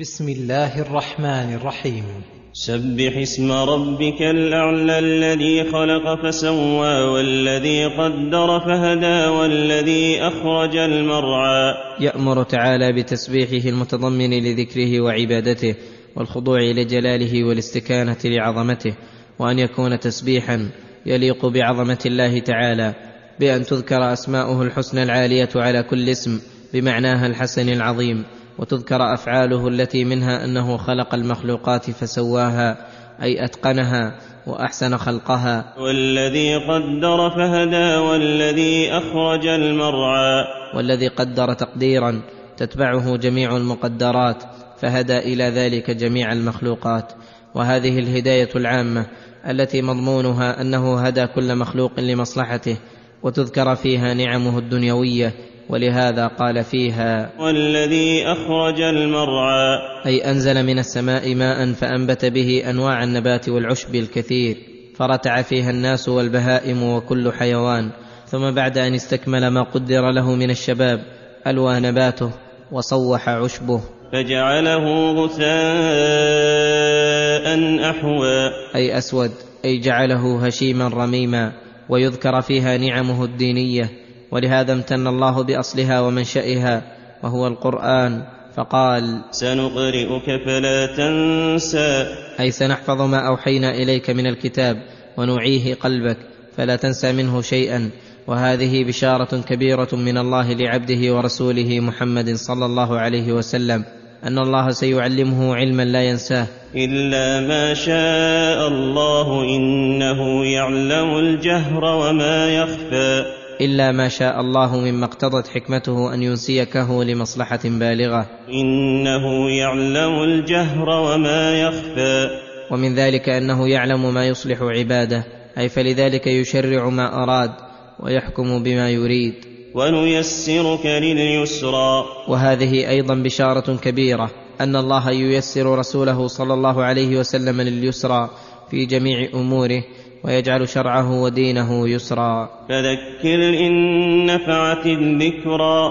بسم الله الرحمن الرحيم. سبح اسم ربك الأعلى الذي خلق فسوى والذي قدر فهدى والذي أخرج المرعى. يأمر تعالى بتسبيحه المتضمن لذكره وعبادته والخضوع لجلاله والاستكانة لعظمته وأن يكون تسبيحا يليق بعظمة الله تعالى بأن تذكر أسماؤه الحسنى العالية على كل اسم بمعناها الحسن العظيم. وتذكر أفعاله التي منها أنه خلق المخلوقات فسواها أي أتقنها وأحسن خلقها. والذي قدر فهدى والذي أخرج المرعى. والذي قدر تقديرا تتبعه جميع المقدرات فهدى إلى ذلك جميع المخلوقات. وهذه الهداية العامة التي مضمونها أنه هدى كل مخلوق لمصلحته وتذكر فيها نعمه الدنيوية ولهذا قال فيها والذي أخرج المرعى. أي أنزل من السماء ماء فأنبت به أنواع النبات والعشب الكثير فرتع فيها الناس والبهائم وكل حيوان ثم بعد أن استكمل ما قدر له من الشباب ألوى نباته وصوح عشبه. فجعله غثاء أحوى. أي أسود أي جعله هشيما رميما ويذكر فيها نعمه الدينية. ولهذا امتن الله بأصلها ومنشئها وهو القرآن فقال سنقرئك فلا تنسى. أي سنحفظ ما أوحينا إليك من الكتاب ونعيه قلبك فلا تنسى منه شيئا. وهذه بشارة كبيرة من الله لعبده ورسوله محمد صلى الله عليه وسلم أن الله سيعلمه علما لا ينساه. إلا ما شاء الله إنه يعلم الجهر وما يخفى. إلا ما شاء الله مما اقتضت حكمته أن ينسيكه لمصلحة بالغة. إنه يعلم الجهر وما يخفى. ومن ذلك أنه يعلم ما يصلح عباده أي فلذلك يشرع ما أراد ويحكم بما يريد. ونيسرك لليسرى. وهذه أيضا بشارة كبيرة أن الله ييسر رسوله صلى الله عليه وسلم لليسرى في جميع أموره ويجعل شرعه ودينه يسرا. فذكر إن نفعت الذكرى.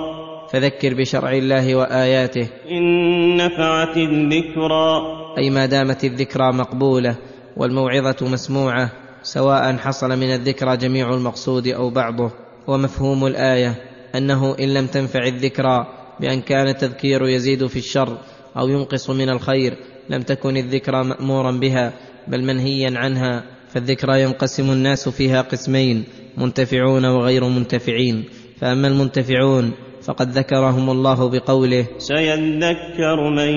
فذكر بشرع الله وآياته. إن نفعت الذكرى. أي ما دامت الذكرى مقبولة والموعظة مسموعة سواء حصل من الذكرى جميع المقصود أو بعضه. ومفهوم الآية أنه إن لم تنفع الذكرى بأن كان التذكير يزيد في الشر أو ينقص من الخير لم تكن الذكرى مأمورا بها بل منهيا عنها. فالذكرى ينقسم الناس فيها قسمين منتفعون وغير منتفعين. فأما المنتفعون فقد ذكرهم الله بقوله سيذكر من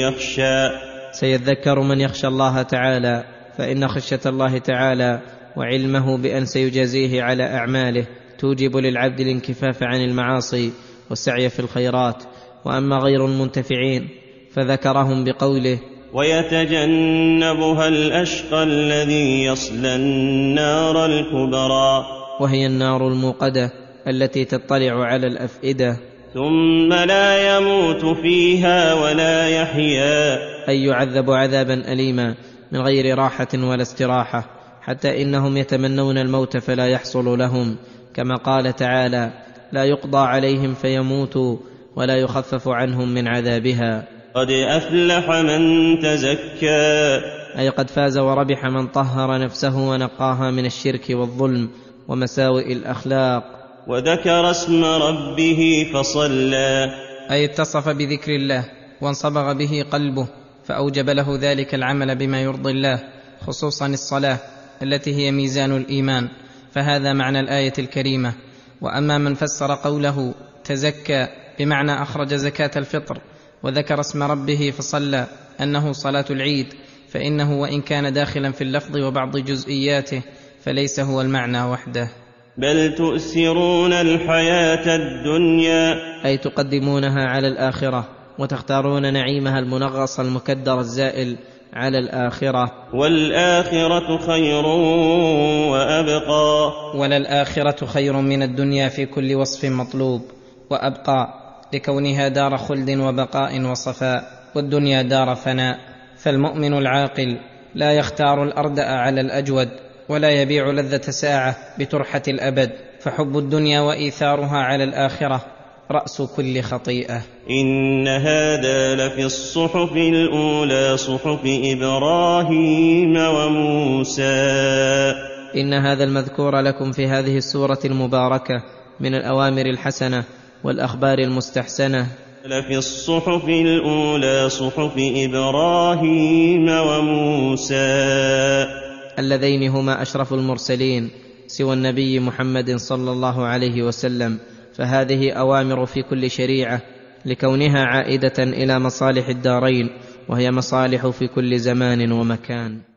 يخشى. سيذكر من يخشى الله تعالى فإن خشية الله تعالى وعلمه بأن سيجازيه على أعماله توجب للعبد الانكفاف عن المعاصي والسعي في الخيرات. وأما غير المنتفعين فذكرهم بقوله ويتجنبها الأشقى الذي يصلى النار الكبرى. وهي النار الموقدة التي تطلع على الأفئدة. ثم لا يموت فيها ولا يحيا. أي يعذب عذابا اليما من غير راحة ولا استراحة حتى إنهم يتمنون الموت فلا يحصل لهم. كما قال تعالى لا يقضى عليهم فيموتوا ولا يخفف عنهم من عذابها. قد أفلح من تزكى. أي قد فاز وربح من طهر نفسه ونقاها من الشرك والظلم ومساوئ الأخلاق. وذكر اسم ربه فصلى. أي اتصف بذكر الله وانصبغ به قلبه فأوجب له ذلك العمل بما يرضي الله خصوصا الصلاة التي هي ميزان الإيمان. فهذا معنى الآية الكريمة. وأما من فسر قوله تزكى بمعنى أخرج زكاة الفطر وذكر اسم ربه فصلى أنه صلاة العيد فإنه وإن كان داخلا في اللفظ وبعض جزئياته فليس هو المعنى وحده. بل تؤثرون الحياة الدنيا. أي تقدمونها على الآخرة وتختارون نعيمها المنغص المكدر الزائل على الآخرة. والآخرة خير وأبقى. وللآخرة خير من الدنيا في كل وصف مطلوب وأبقى. لكونها دار خلد وبقاء وصفاء والدنيا دار فناء فالمؤمن العاقل لا يختار الاردأ على الأجود ولا يبيع لذة ساعة بترحة الأبد فحب الدنيا وإيثارها على الآخرة رأس كل خطيئة. إن هذا لفي الصحف الأولى صحف إبراهيم وموسى. إن هذا المذكور لكم في هذه السورة المباركة من الأوامر الحسنة. والأخبار المستحسنة. لفي الصحف الأولى صحف إبراهيم وموسى. اللذين هما أشرف المرسلين سوى النبي محمد صلى الله عليه وسلم. فهذه أوامر في كل شريعة لكونها عائدة إلى مصالح الدارين وهي مصالح في كل زمان ومكان.